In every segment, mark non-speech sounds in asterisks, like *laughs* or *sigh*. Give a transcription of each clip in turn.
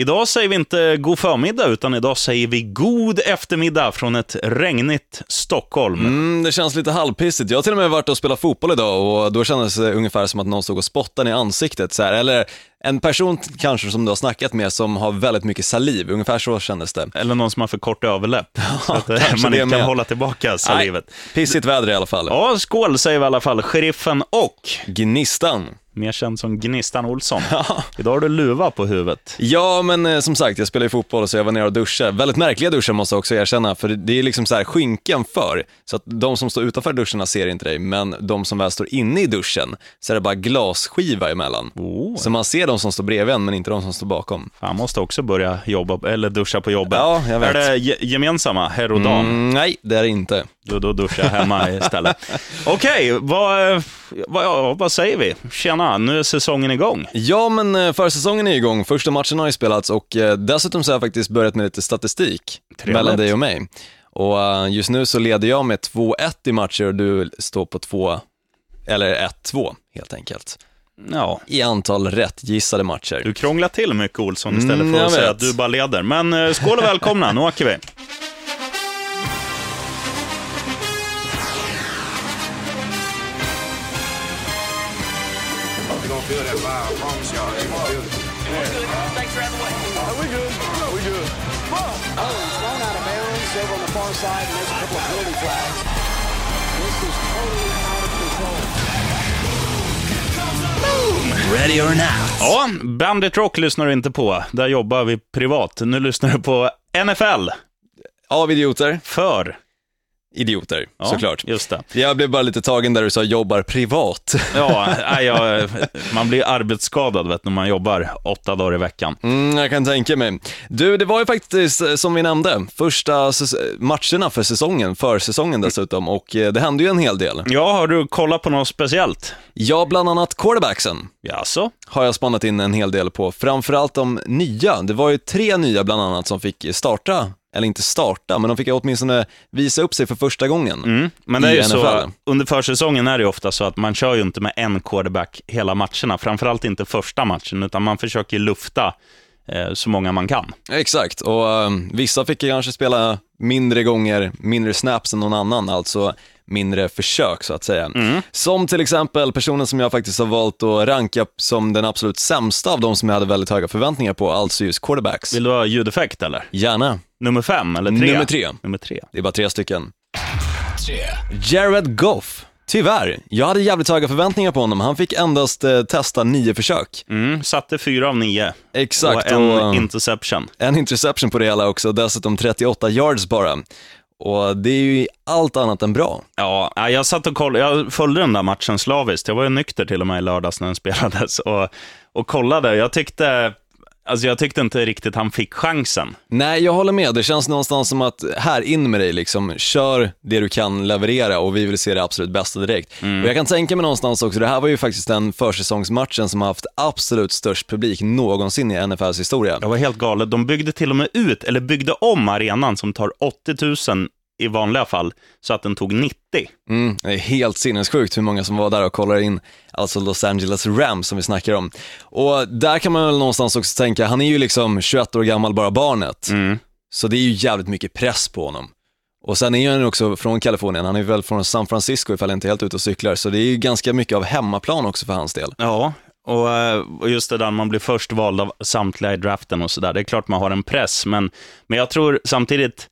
Idag säger vi inte god förmiddag, utan idag säger vi god eftermiddag från ett regnigt Stockholm. Mm, det känns lite halvpissigt. Jag har till och med varit och spelat fotboll idag och då kändes det ungefär som att någon stod och spottade i ansiktet. Så här. Eller en person kanske som du har snackat med som har väldigt mycket saliv, ungefär så kändes det. Eller någon som har för kort överläpp, *laughs* så att eh, man inte kan med. hålla tillbaka salivet. Pissigt väder i alla fall. Ja, skål säger vi i alla fall. Sheriffen och, Gnistan. Mer känd som Gnistan Olsson. Idag har du luva på huvudet. Ja, men eh, som sagt, jag spelar ju fotboll så jag var nere och duschade. Väldigt märkliga duschar måste jag också erkänna, för det är liksom så här skynken för. Så att de som står utanför duschen ser inte dig, men de som väl står inne i duschen, så är det bara glasskiva emellan. Oh. Så man ser de som står bredvid en, men inte de som står bakom. Han måste också börja jobba, eller duscha på jobbet. Ja, jag vet. Är det ge- gemensamma, herr och dam? Mm, nej, det är det inte. Då, då duschar jag hemma istället. *laughs* Okej, vad, eh, vad, ja, vad säger vi? Tjena, nu är säsongen igång. Ja, men eh, försäsongen är igång. Första matchen har ju spelats och eh, dessutom så har jag faktiskt börjat med lite statistik Trevligt. mellan dig och mig. Och eh, just nu så leder jag med 2-1 i matcher och du står på 2, eller 1-2 helt enkelt. Ja, I antal rätt gissade matcher. du krånglar till mycket Olsson istället Mm, för att säga vet. att du bara leder. Men skål och välkomna, nu åker vi. You're gonna feel that vibe, I promise y'all. You're gonna feel it. Oh, he's thrown out of bounds over on the far side, and there's a couple of penalty flags. This is totally out of control. Ready or not? Ja, Bandit Rock lyssnar du inte på. Där jobbar vi privat. Nu lyssnar du på NFL. Av idioter, För. Idioter, Ja, såklart. Just det. Jag blev bara lite tagen där du sa jobbar privat. Ja, *laughs* jag, man blir arbetsskadad vet, när man jobbar åtta dagar i veckan. Mm, jag kan tänka mig. Du, det var ju faktiskt, eh, som vi nämnde, första matcherna för säsongen, försäsongen dessutom, och eh, det hände ju en hel del. Ja, har du kollat på något speciellt? Ja, bland annat quarterbacksen Jaså? har jag spanat in en hel del på, framförallt de nya. Det var ju tre nya bland annat som fick starta, eller inte starta, men de fick åtminstone visa upp sig för första gången. Mm. Men det är ju så, NFL. under försäsongen är det ju ofta så att man kör ju inte med en quarterback hela matcherna, framförallt inte första matchen, utan man försöker lufta så många man kan. Exakt, och eh, vissa fick kanske spela mindre gånger, mindre snaps än någon annan, alltså mindre försök så att säga. Som till exempel personen som jag faktiskt har valt att ranka som den absolut sämsta av de som jag hade väldigt höga förväntningar på, alltså just quarterbacks. Vill du ha ljudeffekt eller? Gärna. Nummer fem eller tre? Nummer tre. Nummer tre. Det är bara tre stycken. Jared Goff. Tyvärr, jag hade jävligt höga förväntningar på honom. Han fick endast eh, testa nio försök. Mm, satte fyra av nio. Exakt, och en och, interception. en interception på det hela också, dessutom 38 yards bara. Och det är ju allt annat än bra. Ja, jag satt och kollade, jag följde den där matchen slaviskt. Jag var ju nykter till och med i lördags när den *laughs* spelades och, och kollade. Jag tyckte, alltså jag tyckte inte riktigt han fick chansen. Nej, jag håller med. Det känns någonstans som att här, in med dig liksom. Kör det du kan leverera och vi vill se det absolut bästa direkt. Och jag kan tänka mig någonstans också, det här var ju faktiskt den försäsongsmatchen som har haft absolut störst publik någonsin i NFLs historia. Det var helt galet. De byggde till och med ut, eller byggde om arenan som tar 80 000 i vanliga fall, så att den tog 90. Mm, det är helt sinnessjukt hur många som var där och kollade in, alltså Los Angeles Rams som vi snackar om. Och där kan man väl någonstans också tänka, han är ju liksom 21 år gammal, bara barnet. Mm. Så det är ju jävligt mycket press på honom. Och sen är han ju också från Kalifornien, han är väl från San Francisco ifall jag inte är helt ute och cyklar, så det är ju ganska mycket av hemmaplan också för hans del. Ja, och, eh, och just det där, man blir först vald av samtliga i draften och sådär. Det är klart man har en press, men, men jag tror samtidigt,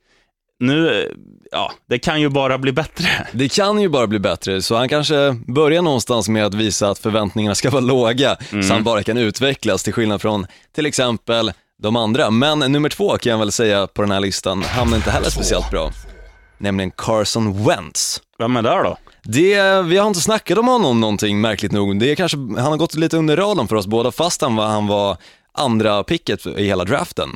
nu, ja, det kan ju bara bli bättre. Det kan ju bara bli bättre, så han kanske börjar någonstans med att visa att förväntningarna ska vara låga, så han bara kan utvecklas till skillnad från till exempel de andra. Men nummer två kan jag väl säga på den här listan hamnar inte heller speciellt bra, nämligen Carson Wentz. Vem är där då? Det, vi har inte snackat om honom någonting märkligt nog. Det är kanske, han har gått lite under radarn för oss båda fast han var, han var andra picket i hela draften.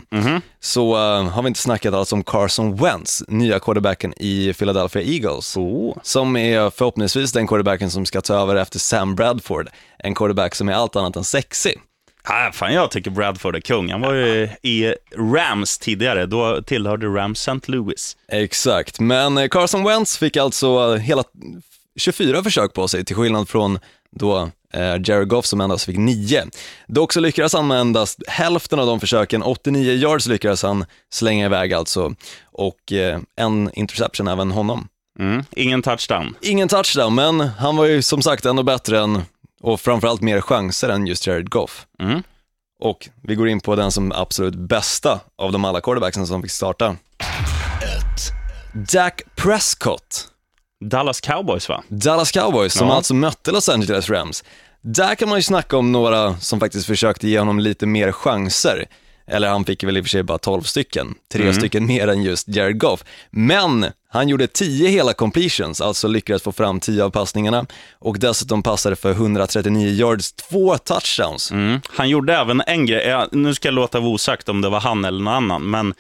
Så eh, har vi inte snackat alls om Carson Wentz, nya quarterbacken i Philadelphia Eagles. Oh. Som är förhoppningsvis den quarterbacken som ska ta över efter Sam Bradford. En quarterback som är allt annat än sexy. Ah, fan, jag tycker Bradford är kung. Han var ju i Rams tidigare, då tillhörde Rams St. Louis. Exakt, men eh, Carson Wentz fick alltså hela 24 försök på sig till skillnad från då eh, Jared Goff som endast fick 9. Dock så lyckades han med endast hälften av de försöken, 89 yards lyckades han slänga iväg alltså, och eh, en interception även honom. Mm. Ingen touchdown. Ingen touchdown, men han var ju som sagt ändå bättre än, och framförallt mer chanser än just Jared Goff. Mm. Och vi går in på den som absolut bästa av de alla quarterbacksen som fick starta. Dak Prescott, Dallas Cowboys va? Dallas Cowboys, som Ja. alltså mötte Los Angeles Rams. Där kan man ju snacka om några som faktiskt försökte ge honom lite mer chanser. Eller han fick väl i och för sig bara 12 stycken, tre stycken mer än just Jared Goff. Men han gjorde 10 hela completions, alltså lyckades få fram 10 av passningarna och dessutom passade för 139 yards, två touchdowns. Mm. Han gjorde även en grej, nu ska jag låta vara osagt om det var han eller någon annan, men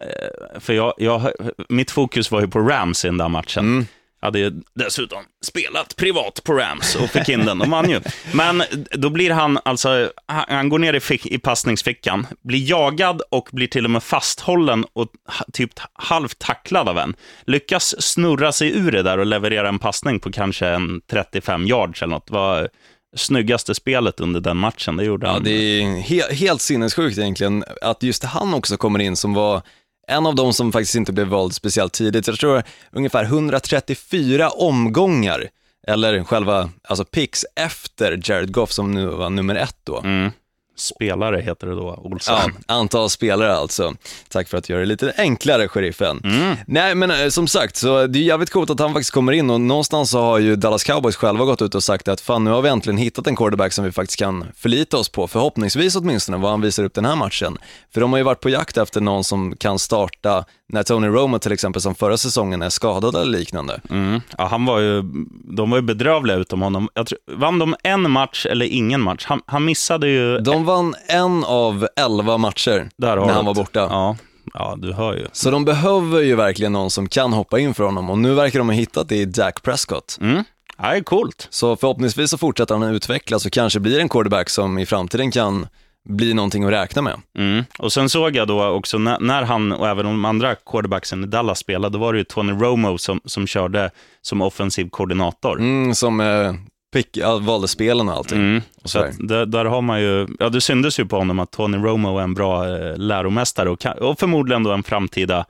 eh, för jag, jag, mitt fokus var ju på Rams i den där matchen. Jag hade ju dessutom spelat privat på Rams och fick in den, de vann ju. Men då blir han alltså, han, går ner i, fick, i passningsfickan, blir jagad och blir till och med fasthållen och typ halvt tacklad av en. Lyckas snurra sig ur det där och leverera en passning på kanske en 35 yards eller något. Det var snyggaste spelet under den matchen, det gjorde Ja, han. det är he- helt sinnessjukt egentligen att just han också kommer in som var en av de som faktiskt inte blev vald speciellt tidigt. Jag tror ungefär 134 omgångar, eller själva alltså picks efter Jared Goff som nu var nummer ett då. Mm. Spelare heter det då, Olsson. Ja, antal spelare alltså. Tack för att göra det lite enklare, sheriffen. Nej, men eh, som sagt, så det är jävligt coolt att han faktiskt kommer in och någonstans så har ju Dallas Cowboys själva gått ut och sagt att fan, nu har vi äntligen hittat en quarterback som vi faktiskt kan förlita oss på, förhoppningsvis åtminstone, vad han visar upp den här matchen. För de har ju varit på jakt efter någon som kan starta när Tony Romo till exempel, som förra säsongen, är skadad eller liknande. Mm. Ja, han var ju, de var ju bedrövliga utom honom. Jag tror, vann de en match eller ingen match? Han, han missade ju... De vann en av elva matcher Där har när han var borta. Ja, ja, du hör ju. Så de behöver ju verkligen någon som kan hoppa in för honom och nu verkar de ha hittat det i Dak Prescott. Mm. Ja, det är coolt. Så förhoppningsvis så fortsätter han att utvecklas och kanske blir en quarterback som i framtiden kan bli någonting att räkna med. Mm. Och sen såg jag då också när, när han och även de andra quarterbacksen i Dallas spelade, då var det ju Tony Romo som, som körde som offensiv koordinator. Mm, som eh, pick, valde spelen och allting. Mm. Och Så att där, där har man ju, ja det syndes ju på honom att Tony Romo är en bra eh, läromästare och, kan, och förmodligen då en framtida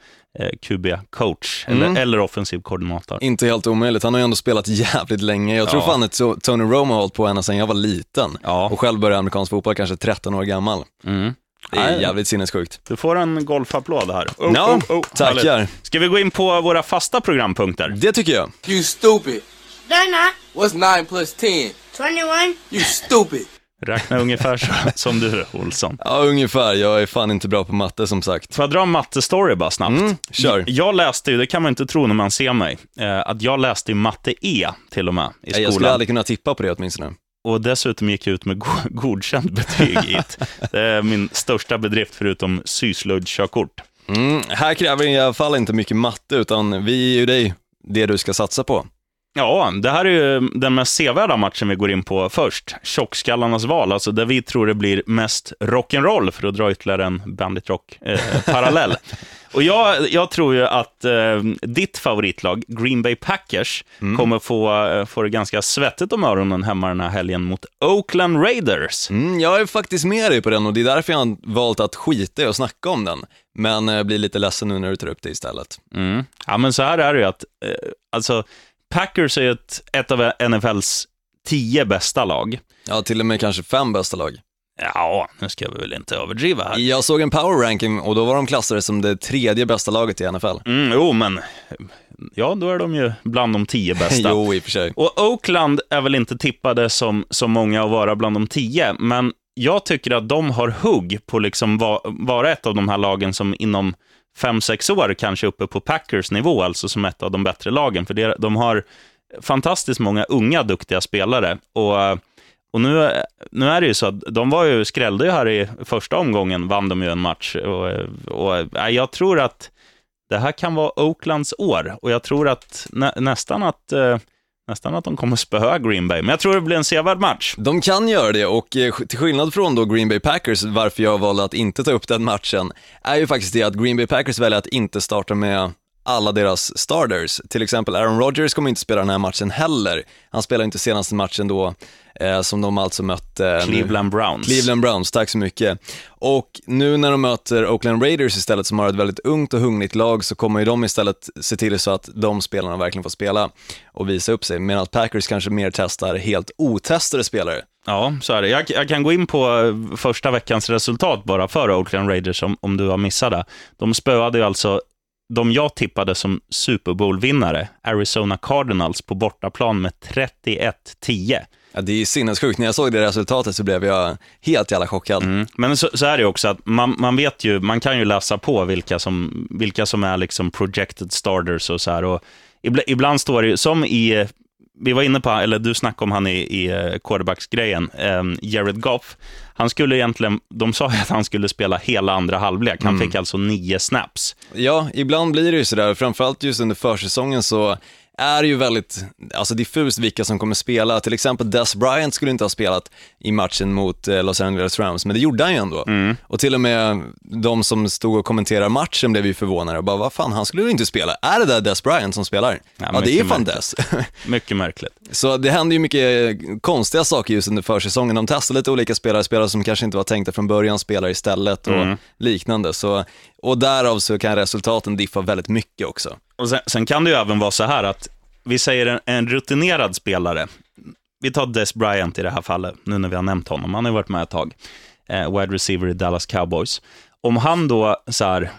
QB-coach eller, Mm. eller offensiv koordinator. Inte helt omöjligt, han har ju ändå spelat jävligt länge. Jag tror Ja. fan att To- Tony Romo har hållit på ända sedan jag var liten. Ja. Och själv började amerikansk fotboll kanske 13 år gammal. Mm. Det är Nej. jävligt sinnessjukt. Du får en golfapplåd här. Oh, Ja, tackar. härligt. Ska vi gå in på våra fasta programpunkter? Det tycker jag. You stupid. They're not. What's 9 plus 10? 21. You stupid. Räkna ungefär så, *laughs* som du, Olsson. Ja, ungefär. Jag är fan inte bra på matte som sagt. Får jag dra en mattestory bara snabbt? Mm, kör. Jag läste ju, det kan man inte tro när man ser mig, eh, att jag läste i matte E till och med i Jag skulle skolan. aldrig kunna tippa på det åtminstone. Och dessutom gick jag ut med go- *laughs* godkänt betyg i det. Det är min största bedrift förutom syslöjdskörkort. Mm, här kräver i alla fall inte mycket matte, utan vi ger ju dig det du ska satsa på. Ja, det här är ju den mest sevärda matchen vi går in på först. Tjockskallarnas val, alltså där vi tror det blir mest rock'n'roll, för att dra ytterligare en Bandit Rock-parallell. *laughs* Och jag, jag tror ju att eh, ditt favoritlag, Green Bay Packers, kommer få, eh, få det ganska svettigt om öronen hemma den här helgen mot Oakland Raiders. Mm, jag är faktiskt med dig på den och det är därför jag har valt att skita i att snacka om den. Men jag blir lite ledsen nu när du tar upp det istället. Mm. Ja, men så här är det ju att, eh, alltså, Packers är ett, ett av NFLs tio bästa lag. Ja, till och med kanske fem bästa lag. Ja, nu ska vi väl inte överdriva här. Jag såg en power ranking och då var de klassade som det tredje bästa laget i NFL. Mm, jo, men ja, då är de ju bland de tio bästa. *laughs* jo, i och för sig. Och Oakland är väl inte tippade som, som många att vara bland de tio, men jag tycker att de har hugg på liksom va, vara ett av de här lagen som inom fem, sex år kanske uppe på Packers nivå, alltså som ett av de bättre lagen. För det, de har fantastiskt många unga, duktiga spelare. Och, eh, och nu, eh, nu är det ju så att de var ju, skrällde ju här i första omgången, vann de ju en match. Och, eh, och jag tror att det här kan vara Oaklands år. Och jag tror att nä, nästan att eh, Nästan att de kommer spöa Green Bay, men jag tror det blir en sevärd match. De kan göra det och eh, till skillnad från då Green Bay Packers, varför jag valde att inte ta upp den matchen, är ju faktiskt det att Green Bay Packers väljer att inte starta med alla deras starters. Till exempel Aaron Rodgers kommer inte spela den här matchen heller. Han spelar inte senaste matchen då, eh, som de alltså mötte... Cleveland Browns. Cleveland Browns, tack så mycket. Och nu när de möter Oakland Raiders istället, som har ett väldigt ungt och hungrigt lag, så kommer ju de istället se till så att de spelarna verkligen får spela och visa upp sig, medan Packers kanske mer testar helt otestade spelare. Ja, så är det. Jag, jag, kan gå in på eh, första veckans resultat bara för Oakland Raiders, om, om du har missat det. De spöade ju alltså de jag tippade som Super Bowl-vinnare, Arizona Cardinals, på bortaplan med 31-10. Ja, det är sinnessjukt. När jag såg det resultatet så blev jag helt jävla chockad. Mm. Men så, så, är det också att man, man vet ju, man kan ju läsa på vilka som, vilka som är liksom projected starters och så här. Och ibland, ibland står det ju, som i vi var inne på, eller du snackade om han i, i eh, quarterbacksgrejen, um, Jared Goff. Han skulle egentligen, de sa att han skulle spela hela andra halvlek. Han mm. fick alltså nio snaps. Ja, ibland blir det ju sådär, framförallt just under försäsongen så är ju väldigt alltså diffust vilka som kommer spela. Till exempel Des Bryant skulle inte ha spelat i matchen mot eh, Los Angeles Rams, men det gjorde han ju ändå. Mm. Och till och med de som stod och kommenterade matchen blev ju förvånade och bara, vad fan, han skulle ju inte spela. Är det där Des Bryant som spelar? Ja, ja det är fan Des. *laughs* mycket märkligt. Så det händer ju mycket konstiga saker just under försäsongen. De testar lite olika spelare, spelare som kanske inte var tänkta från början spelar istället och mm. liknande. Så, och därav så kan resultaten diffa väldigt mycket också. Och sen, sen, kan det ju även vara så här att vi säger en, en, rutinerad spelare. Vi tar Des Bryant i det här fallet, nu när vi har nämnt honom. Han har ju varit med ett tag. Eh, wide receiver i Dallas Cowboys. Om han då så här,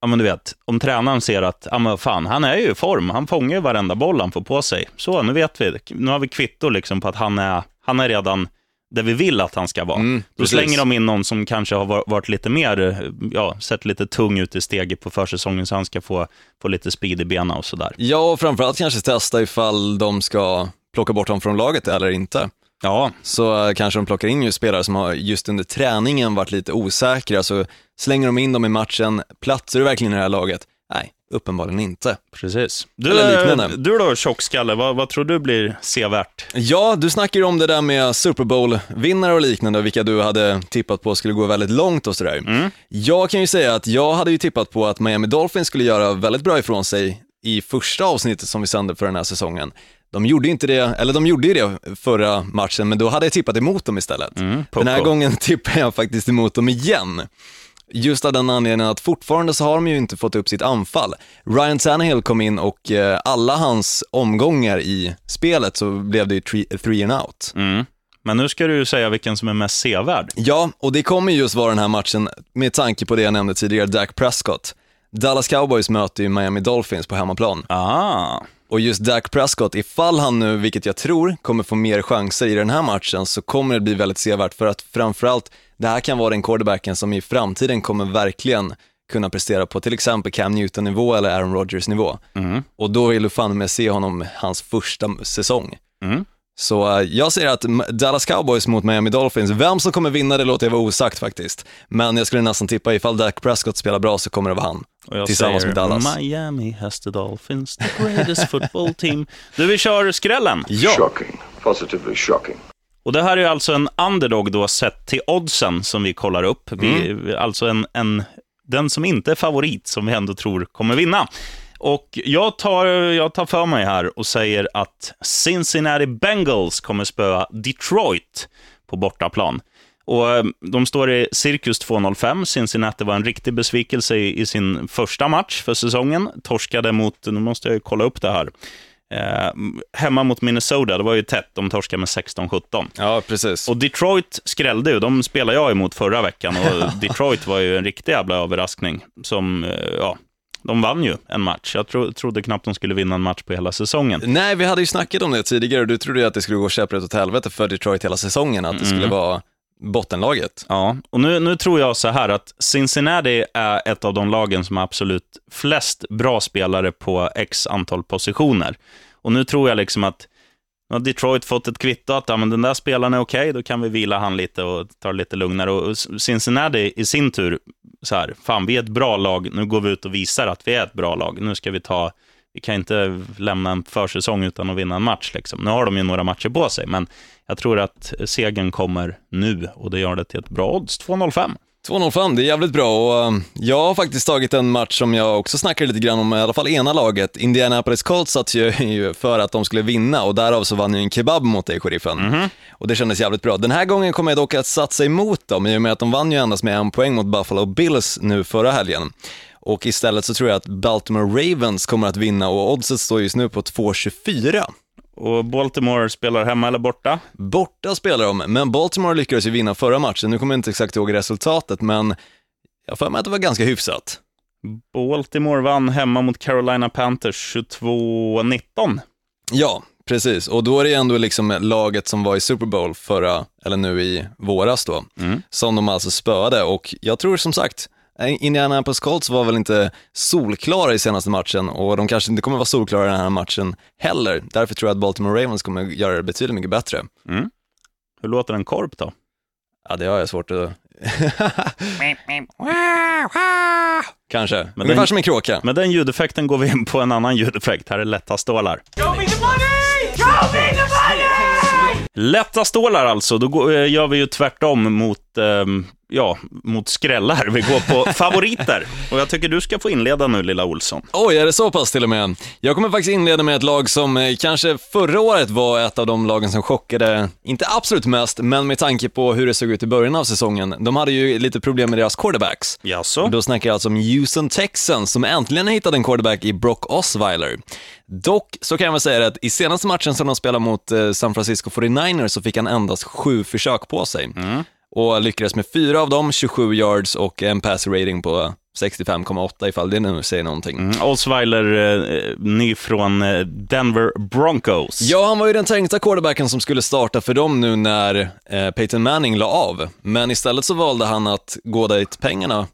ja men du vet, om tränaren ser att, ja men fan, han är ju i form, han fångar ju varenda boll han får på sig. Så, nu vet vi, nu har vi kvitto liksom på att han är, han är redan där vi vill att han ska vara. Mm, Då slänger de in någon som kanske har varit lite mer, ja, sett lite tung ut i steget på försäsongen så han ska få, få lite speed i benen och sådär. Ja, och framförallt kanske testa ifall de ska plocka bort honom från laget eller inte. Ja. Så uh, kanske de plockar in spelare som har just under träningen varit lite osäkra, så slänger de in dem i matchen, platsar du verkligen i det här laget? Nej, Uppenbarligen inte. Precis. Du, Eller du då, tjockskalle, vad, vad tror du blir sevärt? Ja, du snackar ju om det där med Super Bowl-vinnare och liknande, vilka du hade tippat på skulle gå väldigt långt och sådär. Mm. Jag kan ju säga att jag hade ju tippat på att Miami Dolphins skulle göra väldigt bra ifrån sig i första avsnittet som vi sände för den här säsongen. De gjorde inte det, eller de gjorde ju det förra matchen, men då hade jag tippat emot dem istället. Mm, den här gången *laughs* tippar jag faktiskt emot dem igen. Just av den anledningen att fortfarande så har de ju inte fått upp sitt anfall. Ryan Tannehill kom in och eh, alla hans omgångar i spelet så blev det ju three, three and out. Mm. Men nu ska du ju säga vilken som är mest sevärd. Ja, och det kommer just vara den här matchen med tanke på det jag nämnde tidigare, Dak Prescott. Dallas Cowboys möter ju Miami Dolphins på hemmaplan. Ah. Och just Dak Prescott, ifall han nu, vilket jag tror, kommer få mer chanser i den här matchen så kommer det bli väldigt sevärt för att framförallt det här kan vara den quarterbacken som i framtiden kommer verkligen kunna prestera på till exempel Cam Newton-nivå eller Aaron Rodgers-nivå. Mm. Och då vill du fan med se honom hans första säsong. Mm. Så uh, jag säger att Dallas Cowboys mot Miami Dolphins, vem som kommer vinna det låter jag vara osagt faktiskt. Men jag skulle nästan tippa ifall Dak Prescott spelar bra så kommer det vara han. Och jag tillsammans säger, med Dallas. Miami has the Dolphins, the greatest football team. Du, vi kör skrällen. Ja. Shocking. Positively shocking. Och det här är alltså en underdog då sett till oddsen som vi kollar upp. Vi, mm. Alltså en, en, den som inte är favorit som vi ändå tror kommer vinna. Och jag tar, jag tar för mig här och säger att Cincinnati Bengals kommer spöa Detroit på bortaplan. Och eh, de står i cirkus 2.05. Cincinnati var en riktig besvikelse i, i, sin första match för säsongen. Torskade mot, nu måste jag kolla upp det här, Eh, hemma mot Minnesota, det var ju tätt. De torskade med 16-17. Ja, precis. Och Detroit skrällde ju. De spelade jag emot förra veckan och *laughs* Detroit var ju en riktig jävla överraskning. Som, eh, ja, de vann ju en match. Jag tro, trodde knappt de skulle vinna en match på hela säsongen. Nej, vi hade ju snackat om det tidigare. Du trodde ju att det skulle gå käpprätt åt helvete för Detroit hela säsongen. Att det skulle mm. vara bottenlaget. Ja, och nu, nu tror jag så här att Cincinnati är ett av de lagen som har absolut flest bra spelare på x antal positioner. Och nu tror jag liksom att nu har Detroit fått ett kvitto att ja, men den där spelaren är okej, okay, då kan vi vila han lite och ta det lite lugnare. Och Cincinnati i sin tur, så här, fan vi är ett bra lag, nu går vi ut och visar att vi är ett bra lag. Nu ska vi ta, vi kan inte lämna en försäsong utan att vinna en match. Liksom. Nu har de ju några matcher på sig, men jag tror att segern kommer nu och det gör det till ett bra odds, 2,05. 2.05, det är jävligt bra och um, jag har faktiskt tagit en match som jag också snackade lite grann om, i alla fall ena laget. Indianapolis Colts satt ju *laughs* för att de skulle vinna och därav så vann ju en kebab mot dig, sheriffen. Och det kändes jävligt bra. Den här gången kommer jag dock att satsa emot dem, i och med att de vann ju endast med en poäng mot Buffalo Bills nu förra helgen. Och istället så tror jag att Baltimore Ravens kommer att vinna och oddset står just nu på 2.24. Och Baltimore spelar hemma eller borta? Borta spelar de, men Baltimore lyckades ju vinna förra matchen. Nu kommer jag inte exakt ihåg resultatet, men jag för mig att det var ganska hyfsat. Baltimore vann hemma mot Carolina Panthers 22-19. Ja, precis. Och då är det ändå liksom laget som var i Super Bowl förra, eller nu i våras då, som de alltså spöade. Och jag tror som sagt, Indianapolis Colts var väl inte solklara i senaste matchen och de kanske inte kommer vara solklara i den här matchen heller. Därför tror jag att Baltimore Ravens kommer göra det betydligt mycket bättre. Hur låter en korp då? Ja, det har jag svårt att... *laughs* Kanske, Men ungefär den- som en kråka. Med den ljudeffekten går vi in på en annan ljudeffekt. Här är lätta stålar. Lätta stålar alltså, då eh, gör vi ju tvärtom mot, ja, mot skrällar. Vi går på *laughs* favoriter. Och jag tycker du ska få inleda nu, lilla Olsson. Oj, är det så pass till och med? Jag kommer faktiskt inleda med ett lag som eh, kanske förra året var ett av de lagen som chockade, inte absolut mest, men med tanke på hur det såg ut i början av säsongen. De hade ju lite problem med deras quarterbacks. Jaså? Då snackar jag alltså om Houston Texans som äntligen hittade en quarterback i Brock Osweiler. Dock så kan jag väl säga att i senaste matchen som de spelade mot eh, San Francisco 49ers så fick han endast sju försök på sig. Och lyckades med fyra av dem, 27 yards och en pass rating på 65,8 ifall det nu säger någonting. Mm, Osweiler, eh, ny från eh, Denver Broncos. Ja, han var ju den tänkta quarterbacken som skulle starta för dem nu när eh, Peyton Manning la av. Men istället så valde han att gå dit pengarna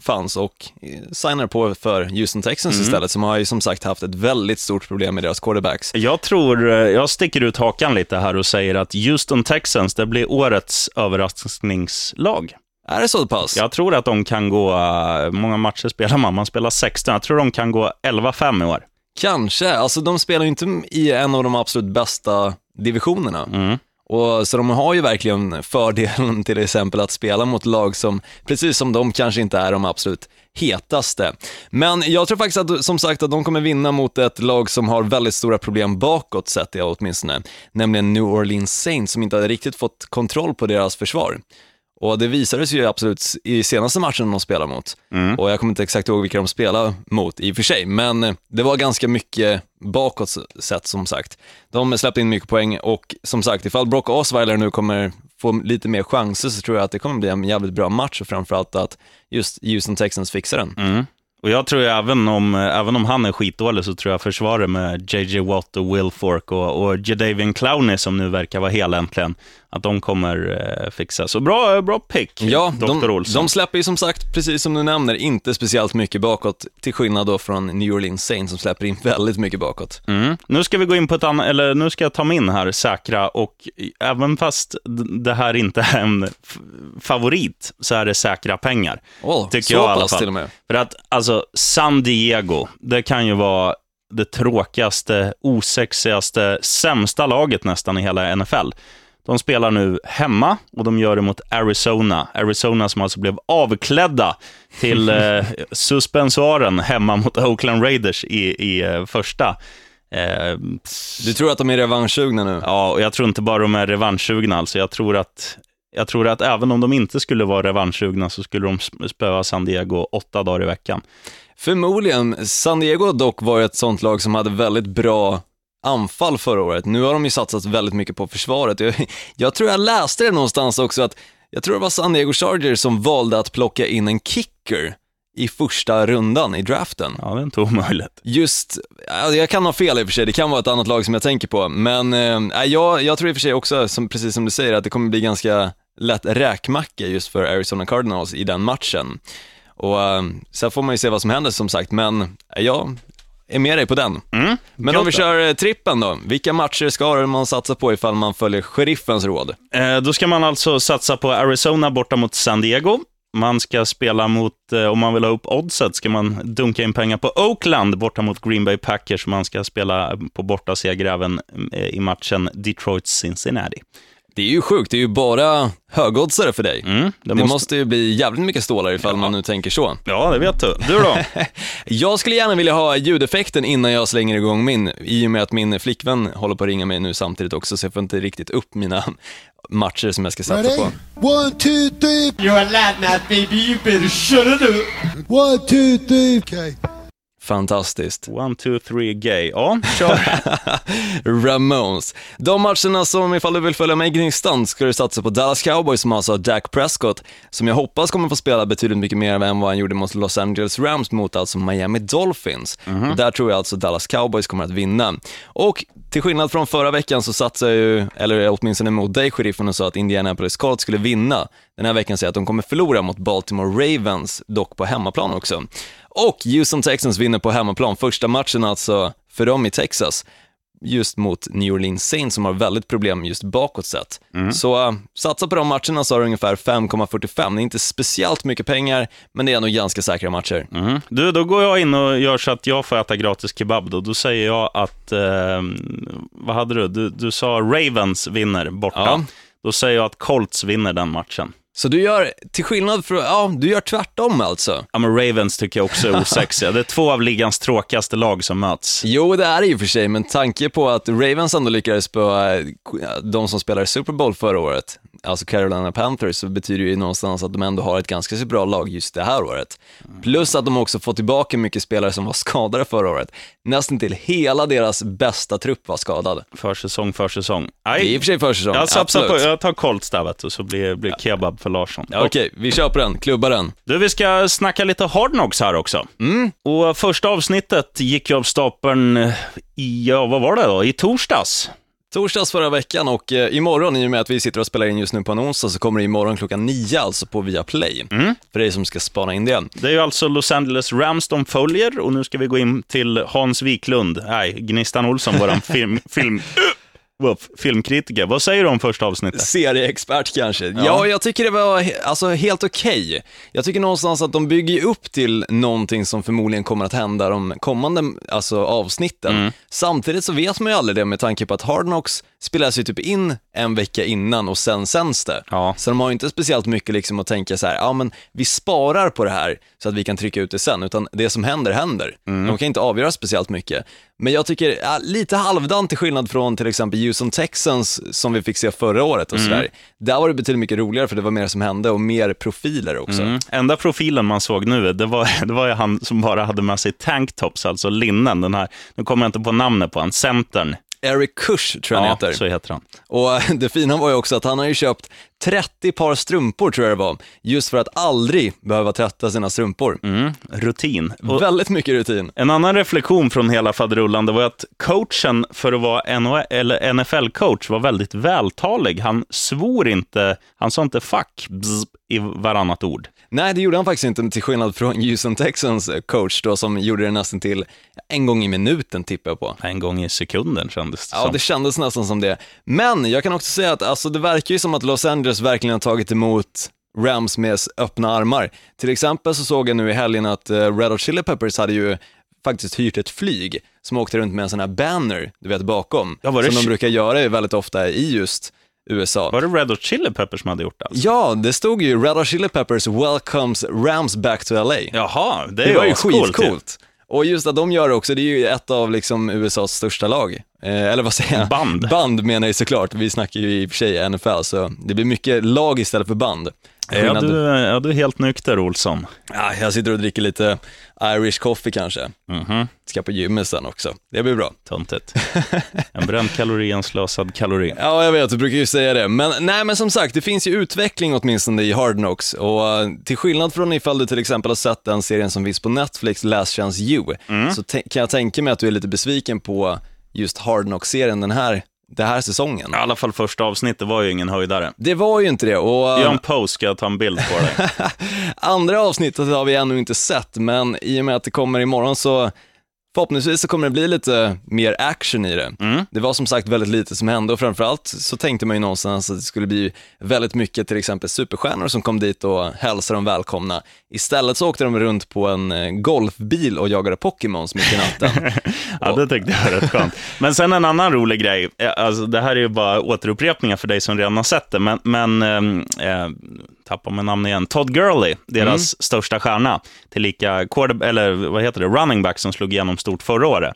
fanns och eh, signar på för Houston Texans istället, som har ju som sagt haft ett väldigt stort problem med deras quarterbacks. Jag tror, eh, jag sticker ut hakan lite här och säger att Houston Texans, det blir årets överraskningslag. Är det så pass? Jag tror att de kan gå, eh, många matcher spelar man, man spelar 16, jag tror de kan gå 11-5 i år. Kanske, alltså de spelar ju inte i en av de absolut bästa divisionerna. Och, så de har ju verkligen fördelen till exempel att spela mot lag som, precis som de, kanske inte är de absolut hetaste. Men jag tror faktiskt att, som sagt, att de kommer vinna mot ett lag som har väldigt stora problem bakåt sett jag åtminstone, nämligen New Orleans Saints som inte hade riktigt fått kontroll på deras försvar. Och det visades ju absolut i senaste matchen de spelade mot. Och jag kommer inte exakt ihåg vilka de spelade mot i och för sig, men eh, det var ganska mycket bakåt sett som sagt. De släppte in mycket poäng och som sagt, ifall Brock Osweiler nu kommer få lite mer chanser så tror jag att det kommer bli en jävligt bra match och framförallt att just Houston Texans fixar den. Och jag tror även om, även om han är skitdålig så tror jag försvaret med JJ Watt och Will Fork och, och Jadavian Clowney som nu verkar vara hel äntligen, att de kommer eh, fixa. Så bra, bra pick, Ja, Dr. de, Olsson. de släpper ju som sagt, precis som du nämner, inte speciellt mycket bakåt, till skillnad då från New Orleans Saints som släpper in *laughs* väldigt mycket bakåt. Mm. Nu ska vi gå in på ett annat, eller nu ska jag ta min här, säkra, och även fast det här inte är en favorit, så är det säkra pengar. Åh, tycker jag i alla fall. till och med. För att, alltså, San Diego, det kan ju vara det tråkigaste, osexigaste, sämsta laget nästan i hela NFL. De spelar nu hemma och de gör det mot Arizona. Arizona som alltså blev avklädda till *laughs* eh, suspensoaren hemma mot Oakland Raiders i, i eh, första. Eh, Du tror att de är revanschsugna nu? Ja, och jag tror inte bara de är revanschsugna. Alltså. Jag, tror att, jag tror att även om de inte skulle vara revanschsugna så skulle de sp- spöa San Diego åtta dagar i veckan. Förmodligen. San Diego dock var ett sånt lag som hade väldigt bra anfall förra året. Nu har de ju satsat väldigt mycket på försvaret. Jag, jag tror jag läste det någonstans också att, jag tror det var San Diego Chargers som valde att plocka in en kicker i första rundan i draften. Ja, det är inte omöjligt. Just, ja, jag kan ha fel i och för sig, det kan vara ett annat lag som jag tänker på, men eh, jag, jag tror i och för sig också, som, precis som du säger, att det kommer bli ganska lätt räkmacka just för Arizona Cardinals i den matchen. Och eh, sen får man ju se vad som händer som sagt, men eh, jag är med dig på den. Mm. Men om vi kör eh, trippen då, vilka matcher ska man satsa på ifall man följer sheriffens råd? Eh, då ska man alltså satsa på Arizona borta mot San Diego. Man ska spela mot, eh, om man vill ha upp oddset, ska man dunka in pengar på Oakland borta mot Green Bay Packers. Man ska spela på bortaseger även eh, i matchen Detroit-Cincinnati. Det är ju sjukt, det är ju bara högoddsare för dig. Mm, det, Det måste... måste ju bli jävligt mycket stålar ifall man nu tänker så. Ja, det vet du. Du då? *laughs* Jag skulle gärna vilja ha ljudeffekten innan jag slänger igång min, i och med att min flickvän håller på att ringa mig nu samtidigt också, så jag får inte riktigt upp mina *laughs* matcher som jag ska satsa Ready? på. One, two, three. You're a lad now, baby. You better shut it up. One, two, three. Okay. Fantastiskt. One, two, three, gay. Ja, kör. *laughs* Ramones. De matcherna som, ifall du vill följa med i Gnistan, ska du satsa på Dallas Cowboys som alltså har Dak Prescott, som jag hoppas kommer få spela betydligt mycket mer än vad han gjorde mot Los Angeles Rams mot alltså Miami Dolphins. Och där tror jag alltså Dallas Cowboys kommer att vinna. Och till skillnad från förra veckan så satsar jag ju, eller åtminstone mot dig sheriffen och sa att Indianapolis Colts skulle vinna. Den här veckan säger jag att de kommer förlora mot Baltimore Ravens, dock på hemmaplan också. Och Houston Texans vinner på hemmaplan, första matchen alltså för dem i Texas just mot New Orleans Saints som har väldigt problem just bakåt sett. Så uh, satsa på de matcherna så har du ungefär 5,45. Det är inte speciellt mycket pengar, men det är nog ganska säkra matcher. Mm. Du, då går jag in och gör så att jag får äta gratis kebab. Då, då säger jag att, eh, vad hade du? du? Du sa Ravens vinner borta. Ja. Då säger jag att Colts vinner den matchen. Så du gör, till skillnad från, ja, du gör tvärtom alltså. Ja, men Ravens tycker jag också är osexiga. Det är två av ligans tråkigaste lag som möts. Jo, det är det ju för sig, men tanke på att Ravens ändå lyckades spöa eh, de som spelade Super Bowl förra året, alltså Carolina Panthers, så betyder det ju någonstans att de ändå har ett ganska så bra lag just det här året. Plus att de också fått tillbaka mycket spelare som var skadade förra året. Nästan till hela deras bästa trupp var skadad. Försäsong, försäsong. Det är i och för sig försäsong, Jag satsar på, absolut. jag tar Colts där du, så blir blir kebab för Larsson. Ja, Okej, vi på den, klubba den. Du, vi ska snacka lite Hard Knocks här också. Och första avsnittet gick ju av stapeln i, ja vad var det då, i torsdags. Torsdags förra veckan och eh, imorgon, i och med att vi sitter och spelar in just nu på en onsdag, så kommer det imorgon klockan nio alltså på Viaplay. För dig som ska spana in det. Det är ju alltså Los Angeles Rams de följer och nu ska vi gå in till Hans Wiklund, nej, Gnistan Olsson, våran *laughs* film, film, filmkritiker. Vad säger du om första avsnittet? Serieexpert kanske. Ja, jag tycker det var alltså, helt okej. Jag tycker någonstans att de bygger upp till någonting som förmodligen kommer att hända de kommande alltså, avsnitten. Samtidigt så vet man ju aldrig det med tanke på att Hard Knocks spelas ju typ in en vecka innan och sen sänds det. Ja. Så de har ju inte speciellt mycket liksom att tänka så här, ja men vi sparar på det här så att vi kan trycka ut det sen, utan det som händer händer. De kan inte avgöra speciellt mycket. Men jag tycker, ja, lite halvdant till skillnad från till exempel Houston Texans som vi fick se förra året och sådär. Där var det betydligt mycket roligare för det var mer som hände och mer profiler också. Mm. Enda profilen man såg nu, det var, *laughs* det var ju han som bara hade med sig tanktops, alltså linnen. Den här, nu kommer jag inte på namnet på han, centern. Eric Kush tror jag han Ja, heter. så heter han. Och *laughs* det fina var ju också att han har ju köpt 30 par strumpor tror jag det var, just för att aldrig behöva tvätta sina strumpor. Mm. Rutin. Och Väldigt mycket rutin. en annan reflektion från hela faderullan, det var att coachen för att vara NFL-coach var väldigt vältalig. Han svor inte, han sa inte fuck bzz, i varannat ord. Nej, det gjorde han faktiskt inte, till skillnad från Houston Texans coach då, som gjorde det nästan till en gång i minuten, tippar jag på. En gång i sekunden kändes det Ja, som. det kändes nästan som det. Men jag kan också säga att alltså, det verkar ju som att Los Angeles verkligen har tagit emot Rams med öppna armar. Till exempel så såg jag nu i helgen att uh, Red Hot Chili Peppers hade ju faktiskt hyrt ett flyg som åkte runt med en sån här banner, du vet bakom, Ja, som de brukar göra väldigt ofta i just USA. Var det Red Hot Chili Peppers som hade gjort det? Alltså? Ja, det stod ju Red Hot Chili Peppers welcomes Rams back to LA. Jaha, det, är Det var ju skitcoolt. Och just att de gör det också, det är ju ett av liksom USAs största lag. Eh, eller vad säger jag? Band. Band menar jag såklart, vi snackar ju i och för sig NFL, så det blir mycket lag istället för band. Ja, du, ja, du är helt nykter, Olsson. Ja, jag sitter och dricker lite Irish coffee kanske. Mhm. Ska på gymmet sen också, det blir bra. Töntigt. En bränd kalori, en slösad kalori. Ja, jag vet, du brukar ju säga det. Men nej, men som sagt, det finns ju utveckling åtminstone i Hard Knocks. Och eh, till skillnad från ifall du till exempel har sett den serien som finns på Netflix, Last Chance You, så te- kan jag tänka mig att du är lite besviken på just Hard Knocks-serien den här, den här säsongen. I alla fall första avsnittet var ju ingen höjdare. Det var ju inte det. Och, Gör en post, ska jag ta en bild på dig. *laughs* Andra avsnittet har vi ännu inte sett, men i och med att det kommer imorgon så Förhoppningsvis så kommer det bli lite mer action i det. Det var som sagt väldigt lite som hände och framförallt så tänkte man ju någonstans att det skulle bli väldigt mycket till exempel superstjärnor som kom dit och hälsade dem välkomna. Istället så åkte de runt på en eh, golfbil och jagade Pokémons mitt i natten. *laughs* Ja, det tyckte jag var rätt skönt. Men sen en annan rolig grej, eh, alltså det här är ju bara återupprepningar för dig som redan har sett det, men, men ehm, eh, tappar man namn igen, Todd Gurley, deras största stjärna, tillika quarter, eller vad heter det, running back som slog igenom stort förra året.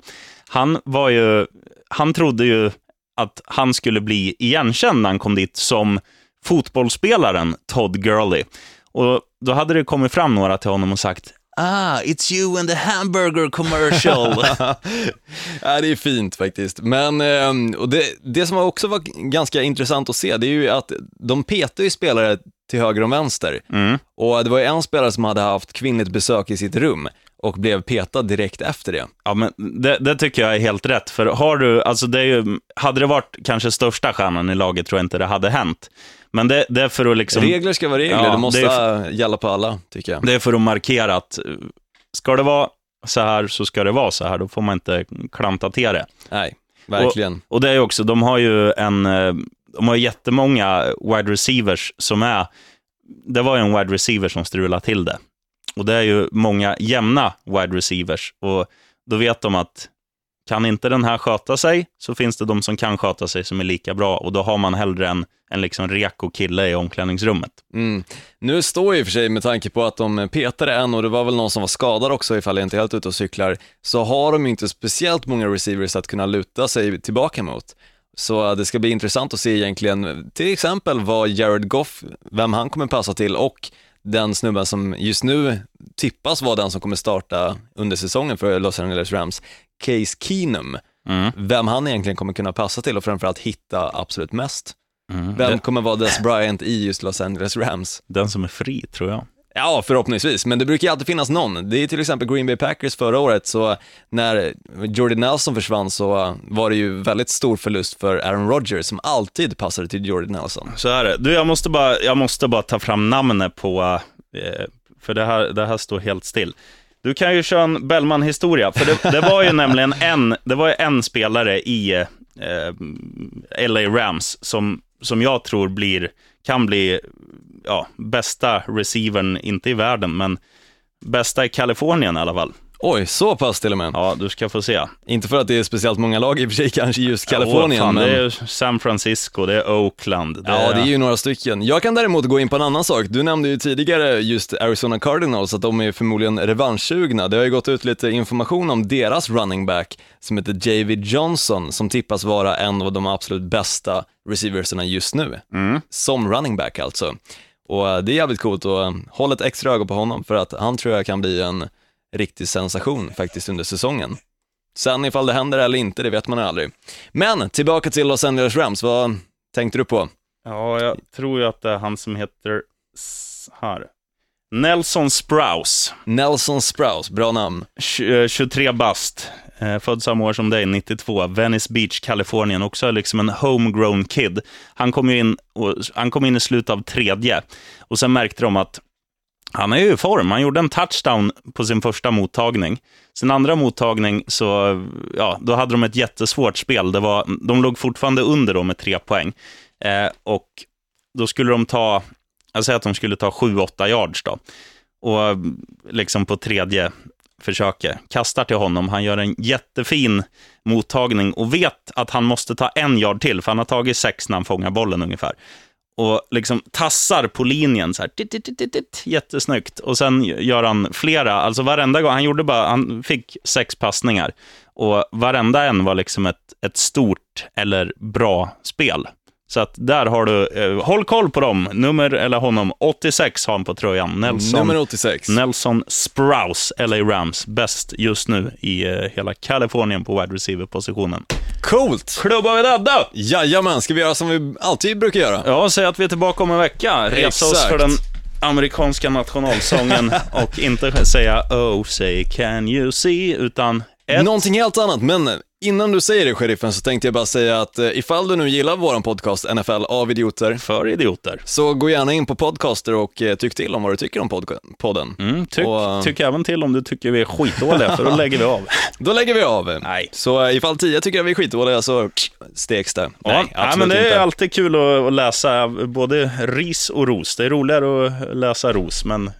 Han var ju, han trodde ju att han skulle bli igenkänd när han kom dit som fotbollsspelaren Todd Gurley. Och då hade det kommit fram några till honom och sagt Ah, it's you in the hamburger commercial. *laughs* ja, det är fint faktiskt. Men ehm, och det, det som också var ganska intressant att se, det är ju att de petar ju spelare till höger och vänster. Och det var ju en spelare som hade haft kvinnligt besök i sitt rum och blev petad direkt efter det. Ja, men det, det tycker jag är helt rätt. För har du, alltså det är ju, hade det varit kanske största stjärnan i laget tror jag inte det hade hänt. Men det, det är för att liksom... Regler ska vara regler, Ja, det måste det är gälla på alla, tycker jag. Det är för att markera att eh, ska det vara så här så ska det vara så här. Då får man inte klanta till det. Nej, verkligen. Och, och det är ju också, de har ju en, eh, de har jättemånga wide receivers som är, det var ju en wide receiver som strulade till det. Och det är ju många jämna wide receivers. Och då vet de att kan inte den här sköta sig, så finns det de som kan sköta sig som är lika bra. Och då har man hellre en, en liksom reko kille i omklädningsrummet. Mm. Nu står ju i och för sig, med tanke på att de petade en och det var väl någon som var skadad också ifall jag inte är helt ute och cyklar, så har de ju inte speciellt många receivers att kunna luta sig tillbaka mot. Så det ska bli intressant att se egentligen, till exempel vad Jared Goff, vem han kommer passa till och den snubben som just nu tippas vara den som kommer starta under säsongen för Los Angeles Rams, Case Keenum. Vem han egentligen kommer kunna passa till och framförallt hitta absolut mest. Vem Det- kommer vara Des Bryant i just Los Angeles Rams? Den som är fri, tror jag. Ja, förhoppningsvis, men det brukar ju alltid finnas någon. Det är till exempel Green Bay Packers förra året, så när Jordy Nelson försvann så var det ju väldigt stor förlust för Aaron Rodgers som alltid passade till Jordy Nelson. Så är det. Du, jag måste bara, jag måste bara ta fram namnet på, eh, för det här, det här står helt still. Du kan ju köra en Bellman-historia, för det, det var ju *laughs* nämligen en, det var ju en spelare i eh, LA Rams som, som jag tror blir, kan bli ja, bästa receivern, inte i världen, men bästa i Kalifornien i alla fall. Oj, så pass till och med. Ja, du ska få se. Inte för att det är speciellt många lag i och för sig, kanske just Kalifornien, Åh, fan, men... Det är San Francisco, det är Oakland. Det Ja, det är ju några stycken. Jag kan däremot gå in på en annan sak. Du nämnde ju tidigare just Arizona Cardinals, att de är förmodligen revanschsugna. Det har ju gått ut lite information om deras running back som heter J.V. Johnson, som tippas vara en av de absolut bästa receiversarna just nu. Som running back alltså. Och eh, det är jävligt coolt och eh, håll ett extra öga på honom för att han tror jag kan bli en riktig sensation faktiskt under säsongen. Sen ifall det händer eller inte, det vet man aldrig. Men tillbaka till Los Angeles Rams, vad tänkte du på? Ja, jag tror ju att det är han som heter här. Nelson Sprouse, Nelson Sprouse, bra namn. tj- eh, 23 bast, eh, född samma år som dig, 92, Venice Beach, Kalifornien, också liksom en homegrown kid. Han kom ju in, och, han kom in i slutet av tredje, och sen märkte de att han är ju i form. Han gjorde en touchdown på sin första mottagning. Sin andra mottagning, så, ja, då hade de ett jättesvårt spel. Det var, de låg fortfarande under då med tre poäng. Eh, och då skulle de ta, jag säger att de skulle ta 7-8 yards då. Och liksom på tredje försöker, kastar till honom. Han gör en jättefin mottagning och vet att han måste ta en yard till, för han har tagit sex när han fångar bollen ungefär. Och liksom tassar på linjen så här, tit, tit, tit, tit, jättesnyggt. Och sen gör han flera, alltså varenda gång, han gjorde bara, han fick sex passningar. Och varenda en var liksom ett, ett stort eller bra spel. Så att där har du, eh, håll koll på dem, nummer, eller honom, 86 har han på tröjan. Nelson, Nummer 86. Nelson Sprouse, LA Rams, bäst just nu i eh, hela Kalifornien på wide receiver-positionen. Coolt! Klubbar vi döda! Jajamän, ska vi göra som vi alltid brukar göra? Ja, säg att vi är tillbaka om en vecka. Resa oss Exakt. för den amerikanska nationalsången *laughs* och inte säga Oh, say can you see, utan ett... Någonting helt annat, men Innan du säger det, sheriffen, så tänkte jag bara säga att eh, ifall du nu gillar vår podcast NFL av idioter, För idioter. så gå gärna in på Podcaster och eh, tyck till om vad du tycker om pod- podden. Mm, tyck, Och, eh, tyck även till om du tycker vi är skitdåliga, för då *laughs* lägger vi av. Då lägger vi av. Nej. Så ifall 10 tycker att vi är skitdåliga så steks det. Ja, Nej, absolut men det är inte. alltid kul att, att läsa både ris och ros. Det är roligare att läsa ros, men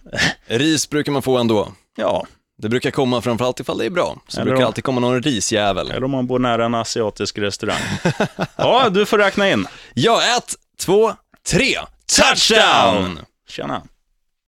Ris brukar man få ändå. ja, Det brukar komma framförallt ifall det är bra. Så Eller brukar om- alltid komma någon risjävel. eller om man bor nära en asiatisk restaurang. *laughs* Ja, du får räkna in. Ja, ett, två, tre. Touchdown! Tjena.